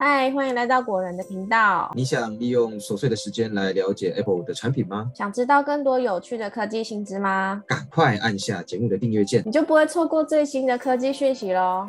嗨，欢迎来到果仁的频道。你想利用琐碎的时间来了解 Apple 的产品吗？想知道更多有趣的科技新知吗？赶快按下节目的订阅键，你就不会错过最新的科技讯息喽。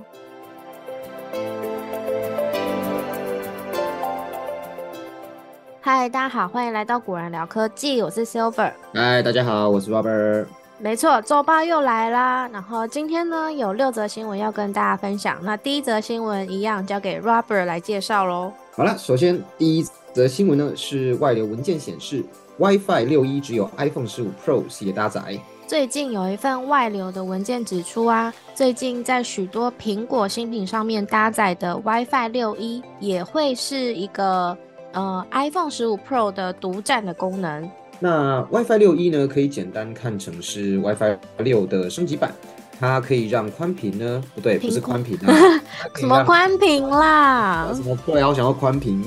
嗨，大家好，欢迎来到果仁聊科技，我是 Silver。嗨，大家好，我是 Robert。没错，周八又来啦。然后今天呢，有六则新闻要跟大家分享。那第一则新闻一样交给 Robert 来介绍喽。好了，首先第一则新闻呢是外流文件显示，WiFi 六一只有 iPhone 十五 Pro 系列搭载。最近有一份外流的文件指出啊，最近在许多苹果新品上面搭载的 WiFi 六一也会是一个呃 iPhone 十五 Pro 的独占的功能。那 WiFi 六一呢，可以简单看成是 WiFi 六的升级版，它可以让宽频呢，不对，不是宽频啊，什么宽屏啦？什么对啊？我想要宽屏。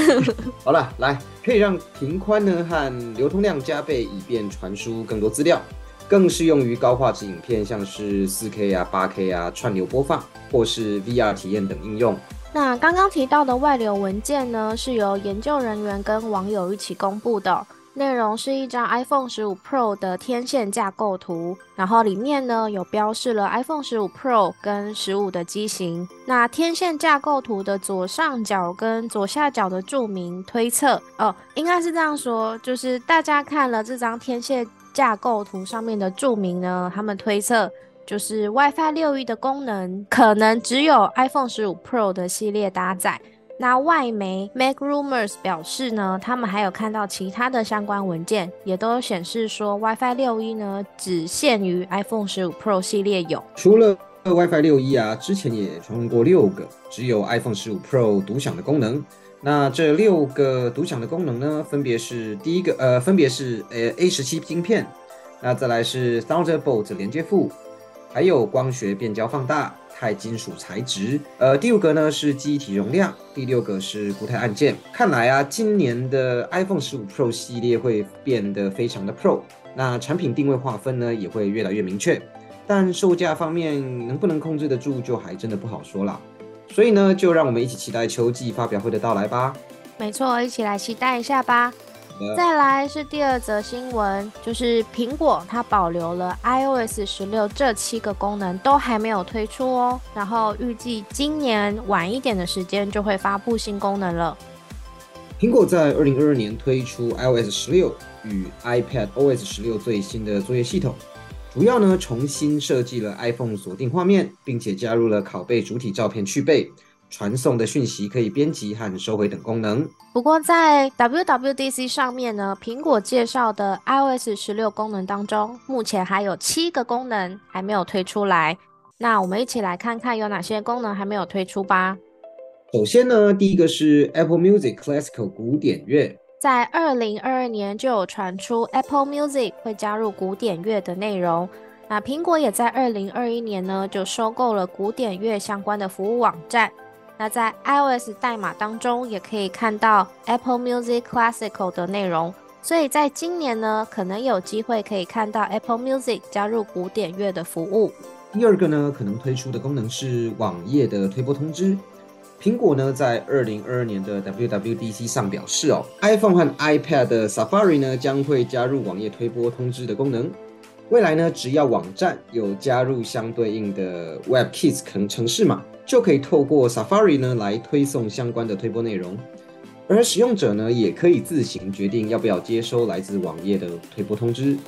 好了，来，可以让频宽呢和流通量加倍，以便传输更多资料，更适用于高画质影片，像是 4K 啊、8K 啊串流播放，或是 VR 体验等应用。那刚刚提到的外流文件呢，是由研究人员跟网友一起公布的。内容是一张 iPhone 十五 Pro 的天线架构图，然后里面呢有标示了 iPhone 十五 Pro 跟十五的机型。那天线架构图的左上角跟左下角的注明推测，哦，应该是这样说，就是大家看了这张天线架构图上面的注明呢，他们推测就是 WiFi 六一的功能可能只有 iPhone 十五 Pro 的系列搭载。那外媒 Make Rumors 表示呢，他们还有看到其他的相关文件，也都显示说 WiFi 六一呢只限于 iPhone 十五 Pro 系列有。除了 WiFi 六一啊，之前也传过六个只有 iPhone 十五 Pro 独享的功能。那这六个独享的功能呢，分别是第一个呃，分别是呃 A 十七晶片，那再来是 Thunderbolt 连接副，还有光学变焦放大。钛金属材质，呃，第五个呢是记忆体容量，第六个是固态按键。看来啊，今年的 iPhone 十五 Pro 系列会变得非常的 Pro，那产品定位划分呢也会越来越明确，但售价方面能不能控制得住，就还真的不好说了。所以呢，就让我们一起期待秋季发表会的到来吧。没错，一起来期待一下吧。再来是第二则新闻，就是苹果它保留了 iOS 十六这七个功能都还没有推出哦，然后预计今年晚一点的时间就会发布新功能了。苹果在二零二二年推出 iOS 十六与 iPad OS 十六最新的作业系统，主要呢重新设计了 iPhone 锁定画面，并且加入了拷贝主体照片去背。传送的讯息可以编辑和收回等功能。不过在 WWDC 上面呢，苹果介绍的 iOS 十六功能当中，目前还有七个功能还没有推出来。那我们一起来看看有哪些功能还没有推出吧。首先呢，第一个是 Apple Music Classical 古典乐，在二零二二年就有传出 Apple Music 会加入古典乐的内容。那苹果也在二零二一年呢就收购了古典乐相关的服务网站。那在 iOS 代码当中也可以看到 Apple Music Classical 的内容，所以在今年呢，可能有机会可以看到 Apple Music 加入古典乐的服务。第二个呢，可能推出的功能是网页的推播通知。苹果呢，在二零二二年的 WWDC 上表示哦，iPhone 和 iPad 的 Safari 呢将会加入网页推播通知的功能。未来呢，只要网站有加入相对应的 WebKit 程程式码。就可以透过 Safari 呢来推送相关的推播内容，而使用者呢也可以自行决定要不要接收来自网页的推播通知。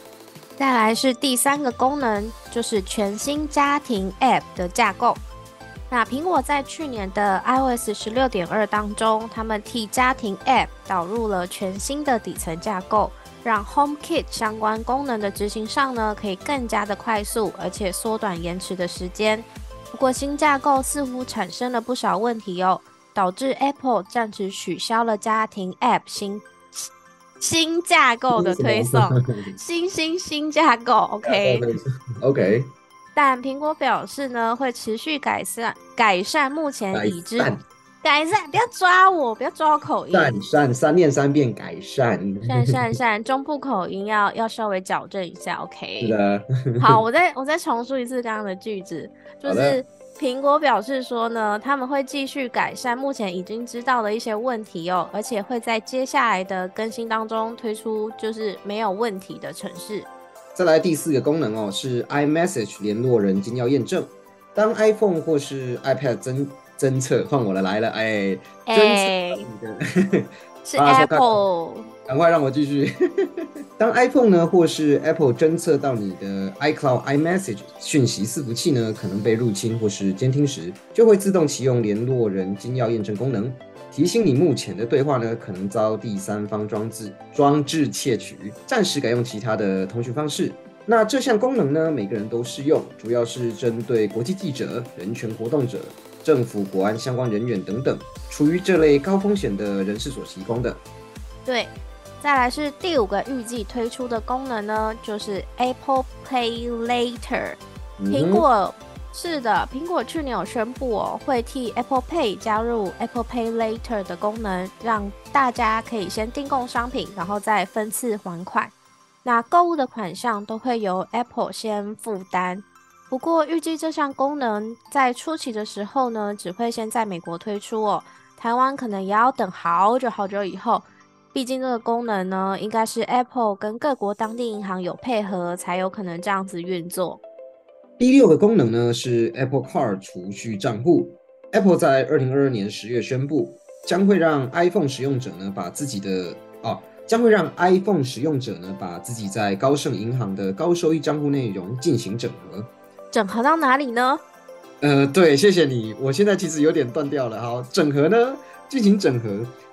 再来是第三个功能，就是全新家庭 App 的架构。那苹果在去年的 iOS 十六点二当中，他们替家庭 App 导入了全新的底层架构，让 HomeKit 相关功能的执行上呢可以更加的快速，而且缩短延迟的时间。不过新架构似乎产生了不少问题哦，导致 Apple 暂时取消了家庭 App 新新架构的推送，新新新架构，OK。OK。但苹果表示呢，会持续改善改善目前已知改善，不要抓我，不要抓我口音，善善三念三遍改善，善善善，中部口音要 要稍微矫正一下，OK。是的。好，我再我再重述一次刚刚的句子。就是苹果表示说呢，他们会继续改善目前已经知道的一些问题哦，而且会在接下来的更新当中推出就是没有问题的城市。再来第四个功能哦，是 iMessage 联络人金钥验证。当 iPhone 或是 iPad 侦侦测，换我了来了，哎，侦测你的。是 Apple，赶快让我继续。当 iPhone 呢，或是 Apple 侦测到你的 iCloud、iMessage 讯息伺服器呢，可能被入侵或是监听时，就会自动启用联络人金钥验证功能，提醒你目前的对话呢，可能遭第三方装置装置窃取，暂时改用其他的通讯方式。那这项功能呢，每个人都适用，主要是针对国际记者、人权活动者。政府、国安相关人员等等，处于这类高风险的人士所提供的。对，再来是第五个预计推出的功能呢，就是 Apple Pay Later。苹果是的，苹果去年有宣布哦，会替 Apple Pay 加入 Apple Pay Later 的功能，让大家可以先订购商品，然后再分次还款。那购物的款项都会由 Apple 先负担。不过，预计这项功能在初期的时候呢，只会先在美国推出哦。台湾可能也要等好久好久以后，毕竟这个功能呢，应该是 Apple 跟各国当地银行有配合，才有可能这样子运作。第六个功能呢，是 Apple Card 储蓄账户。Apple 在二零二二年十月宣布，将会让 iPhone 使用者呢，把自己的哦，将会让 iPhone 使用者呢，把自己在高盛银行的高收益账户内容进行整合。整合到哪里呢？呃，对，谢谢你。我现在其实有点断掉了。好，整合呢，进行整合。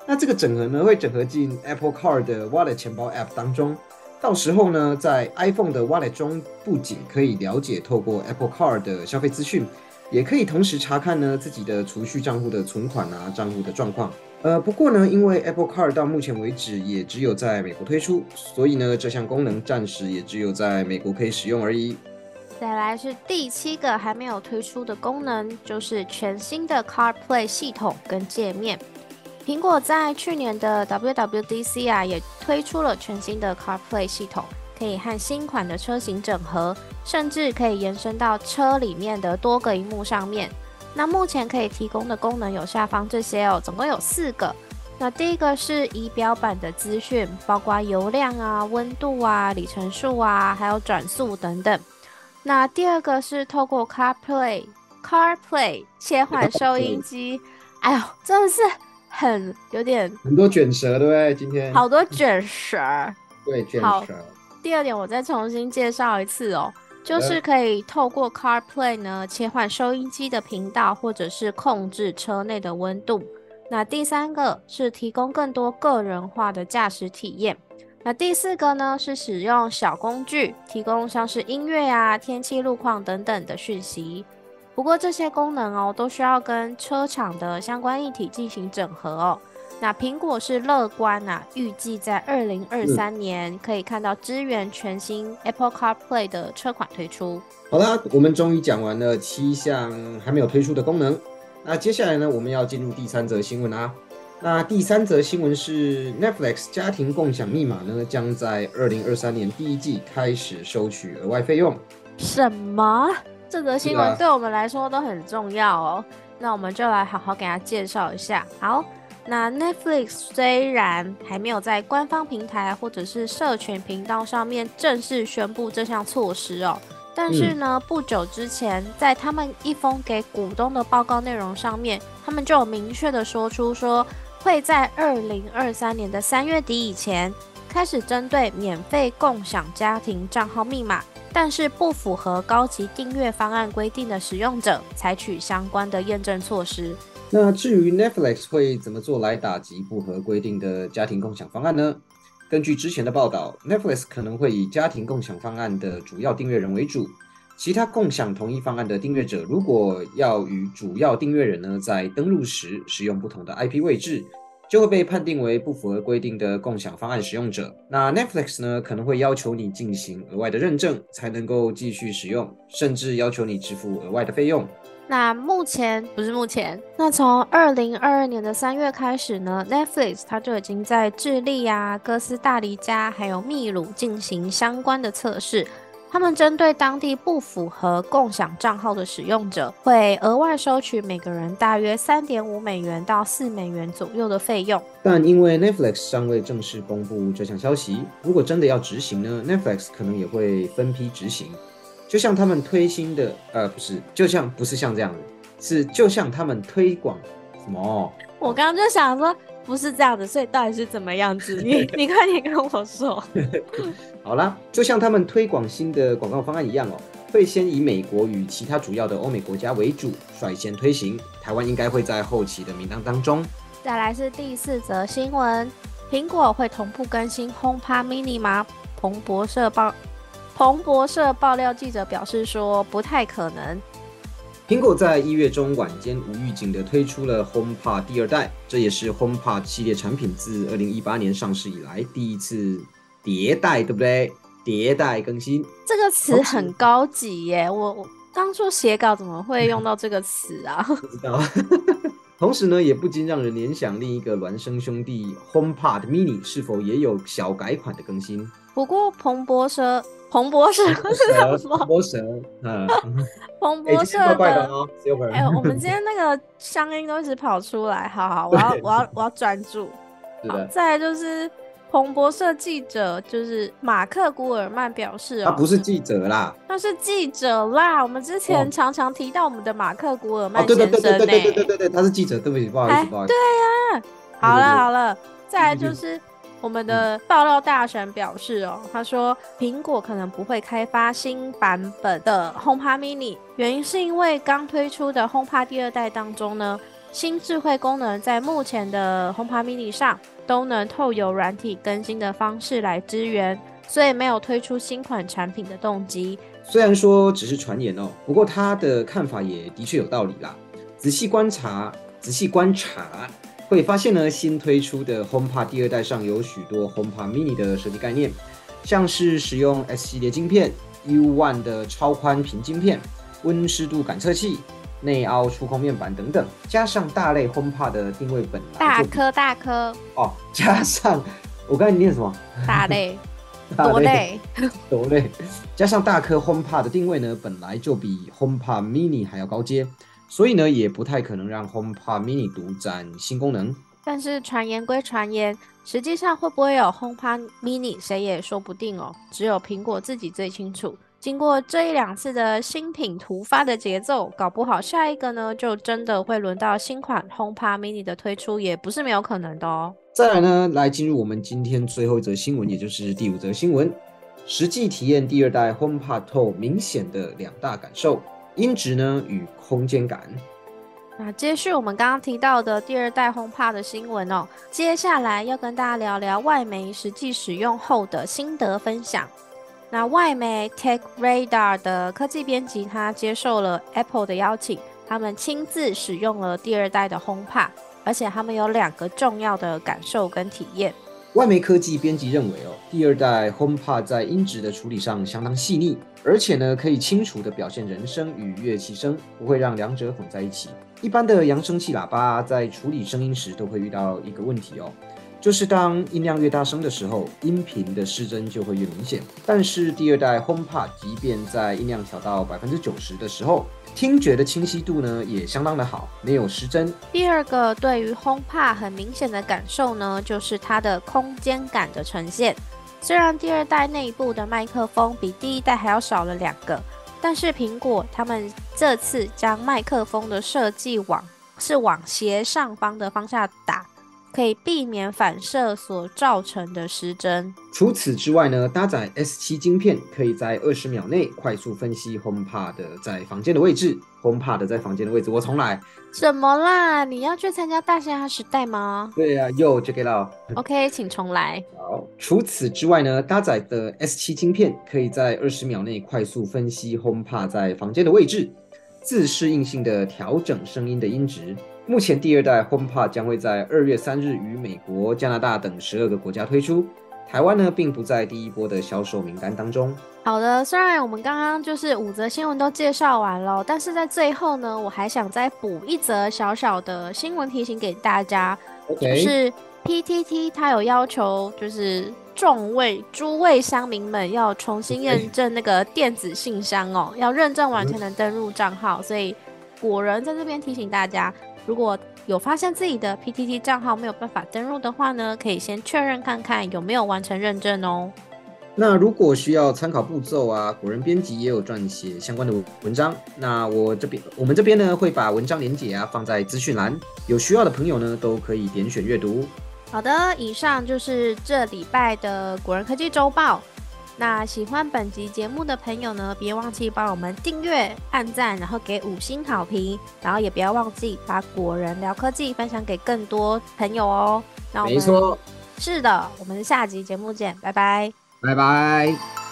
那这个整合呢，会整合进 Apple Card 的 Wallet 钱包 App 当中。到时候呢，在 iPhone 的 Wallet 中，不仅可以了解透过 Apple Card 的消费资讯，也可以同时查看呢自己的储蓄账户的存款啊，账户的状况。呃，不过呢，因为 Apple Card 到目前为止也只有在美国推出，所以呢，这项功能暂时也只有在美国可以使用而已。再来是第七个还没有推出的功能，就是全新的 CarPlay 系统跟界面。苹果在去年的 WWDC 啊，也推出了全新的 CarPlay 系统，可以和新款的车型整合，甚至可以延伸到车里面的多个荧幕上面。那目前可以提供的功能有下方这些哦，总共有四个。那第一个是仪表板的资讯，包括油量啊、温度啊、里程数啊，还有转速等等。那第二个是透过 CarPlay，CarPlay 切换收音机，哎呦，真的是很有点很多卷舌，对不对？今天好多卷舌，对卷舌。第二点，我再重新介绍一次哦，就是可以透过 CarPlay 呢切换收音机的频道，或者是控制车内的温度。那第三个是提供更多个人化的驾驶体验。那第四个呢，是使用小工具提供像是音乐啊、天气、路况等等的讯息。不过这些功能哦，都需要跟车厂的相关议题进行整合哦。那苹果是乐观啊，预计在二零二三年可以看到支援全新 Apple CarPlay 的车款推出。好啦，我们终于讲完了七项还没有推出的功能。那接下来呢，我们要进入第三则新闻啦。那第三则新闻是 Netflix 家庭共享密码呢，将在二零二三年第一季开始收取额外费用。什么？这则新闻对我们来说都很重要哦。那我们就来好好给大家介绍一下。好，那 Netflix 虽然还没有在官方平台或者是社群频道上面正式宣布这项措施哦，但是呢，不久之前在他们一封给股东的报告内容上面，他们就有明确的说出说。会在二零二三年的三月底以前开始针对免费共享家庭账号密码，但是不符合高级订阅方案规定的使用者，采取相关的验证措施。那至于 Netflix 会怎么做来打击不合规定的家庭共享方案呢？根据之前的报道，Netflix 可能会以家庭共享方案的主要订阅人为主。其他共享同一方案的订阅者，如果要与主要订阅人呢在登录时使用不同的 IP 位置，就会被判定为不符合规定的共享方案使用者。那 Netflix 呢可能会要求你进行额外的认证，才能够继续使用，甚至要求你支付额外的费用。那目前不是目前，那从二零二二年的三月开始呢，Netflix 它就已经在智利啊、哥斯达黎加还有秘鲁进行相关的测试。他们针对当地不符合共享账号的使用者，会额外收取每个人大约三点五美元到四美元左右的费用。但因为 Netflix 尚未正式公布这项消息，如果真的要执行呢，Netflix 可能也会分批执行。就像他们推新的，呃，不是，就像不是像这样的，是就像他们推广什么？我刚刚就想说。不是这样子，所以到底是怎么样子？你你快点跟我说。好啦，就像他们推广新的广告方案一样哦，会先以美国与其他主要的欧美国家为主，率先推行。台湾应该会在后期的名单当中。再来是第四则新闻，苹果会同步更新 HomePod Mini 吗？彭博社报，彭博社爆料记者表示说，不太可能。苹果在一月中晚间无预警的推出了 HomePod 第二代，这也是 HomePod 系列产品自二零一八年上市以来第一次迭代，对不对？迭代更新这个词很高级耶，我我当初写稿怎么会用到这个词啊？不知道。同时呢，也不禁让人联想另一个孪生兄弟 HomePod Mini 是否也有小改款的更新。不过彭博社。彭博社 是什么？彭博社，嗯，彭博社的。哎，我们今天那个乡音都一直跑出来，好好，我要我要我要专注。是的。再来就是彭博社记者，就是马克古尔曼表示，他不是记者啦，他是记者啦。我们之前常常提到我们的马克古尔曼先生，对对对对对对对对对，他是记者，对不起，不好意思，不好意思。对呀，好了好了，再来就是。我们的爆料大神表示哦，他说苹果可能不会开发新版本的 HomePod Mini，原因是因为刚推出的 HomePod 第二代当中呢，新智慧功能在目前的 HomePod Mini 上都能透由软体更新的方式来支援，所以没有推出新款产品的动机。虽然说只是传言哦，不过他的看法也的确有道理啦。仔细观察，仔细观察。会发现呢，新推出的 HomePod 第二代上有许多 HomePod Mini 的设计概念，像是使用 S 系列晶片、U1 的超宽屏晶片、温湿度感测器、内凹触控面板等等，加上大类 HomePod 的定位本来大颗大颗哦，加上我刚才念什么？大类，多类，多类，加上大颗 HomePod 的定位呢，本来就比 HomePod Mini 还要高阶。所以呢，也不太可能让 HomePod Mini 独占新功能。但是传言归传言，实际上会不会有 HomePod Mini，谁也说不定哦。只有苹果自己最清楚。经过这一两次的新品突发的节奏，搞不好下一个呢，就真的会轮到新款 HomePod Mini 的推出，也不是没有可能的哦。再来呢，来进入我们今天最后一则新闻，也就是第五则新闻：实际体验第二代 HomePod Pro 明显的两大感受。音质呢与空间感。那接续我们刚刚提到的第二代 HomePod 的新闻哦，接下来要跟大家聊聊外媒实际使用后的心得分享。那外媒 Tech Radar 的科技编辑他接受了 Apple 的邀请，他们亲自使用了第二代的 HomePod，而且他们有两个重要的感受跟体验。外媒科技编辑认为哦，第二代 HomePod 在音质的处理上相当细腻，而且呢可以清楚的表现人声与乐器声，不会让两者混在一起。一般的扬声器喇叭在处理声音时都会遇到一个问题哦，就是当音量越大声的时候，音频的失真就会越明显。但是第二代 HomePod 即便在音量调到百分之九十的时候，听觉的清晰度呢也相当的好，没有失真。第二个对于 HomePod 很明显的感受呢，就是它的空间感的呈现。虽然第二代内部的麦克风比第一代还要少了两个，但是苹果他们这次将麦克风的设计往是往斜上方的方向打。可以避免反射所造成的失真。除此之外呢，搭载 S7 晶片，可以在二十秒内快速分析 HomePod 在房间的位置。HomePod 在房间的位置，我重来。怎么啦？你要去参加大虾时代吗？对呀，又 check it out。OK，请重来。好，除此之外呢，搭载的 S7 晶片可以在二十秒内快速分析 HomePod 在房间的位置，自适应性的调整声音的音质。目前第二代 HomePod 将会在二月三日于美国、加拿大等十二个国家推出，台湾呢并不在第一波的销售名单当中。好的，虽然我们刚刚就是五则新闻都介绍完了，但是在最后呢，我还想再补一则小小的新闻提醒给大家。就 OK，是 PTT 它有要求，就是众位诸位乡民们要重新验证那个电子信箱哦，要认证完才能登入账号。所以果仁在这边提醒大家，如果有发现自己的 PTT 账号没有办法登录的话呢，可以先确认看看有没有完成认证哦。那如果需要参考步骤啊，古人编辑也有撰写相关的文章。那我这边我们这边呢会把文章连结啊放在资讯栏，有需要的朋友呢都可以点选阅读。好的，以上就是这礼拜的古人科技周报。那喜欢本集节目的朋友呢，别忘记帮我们订阅、按赞，然后给五星好评，然后也不要忘记把果仁聊科技分享给更多朋友哦。那我们没错，是的，我们下集节目见，拜拜。拜拜。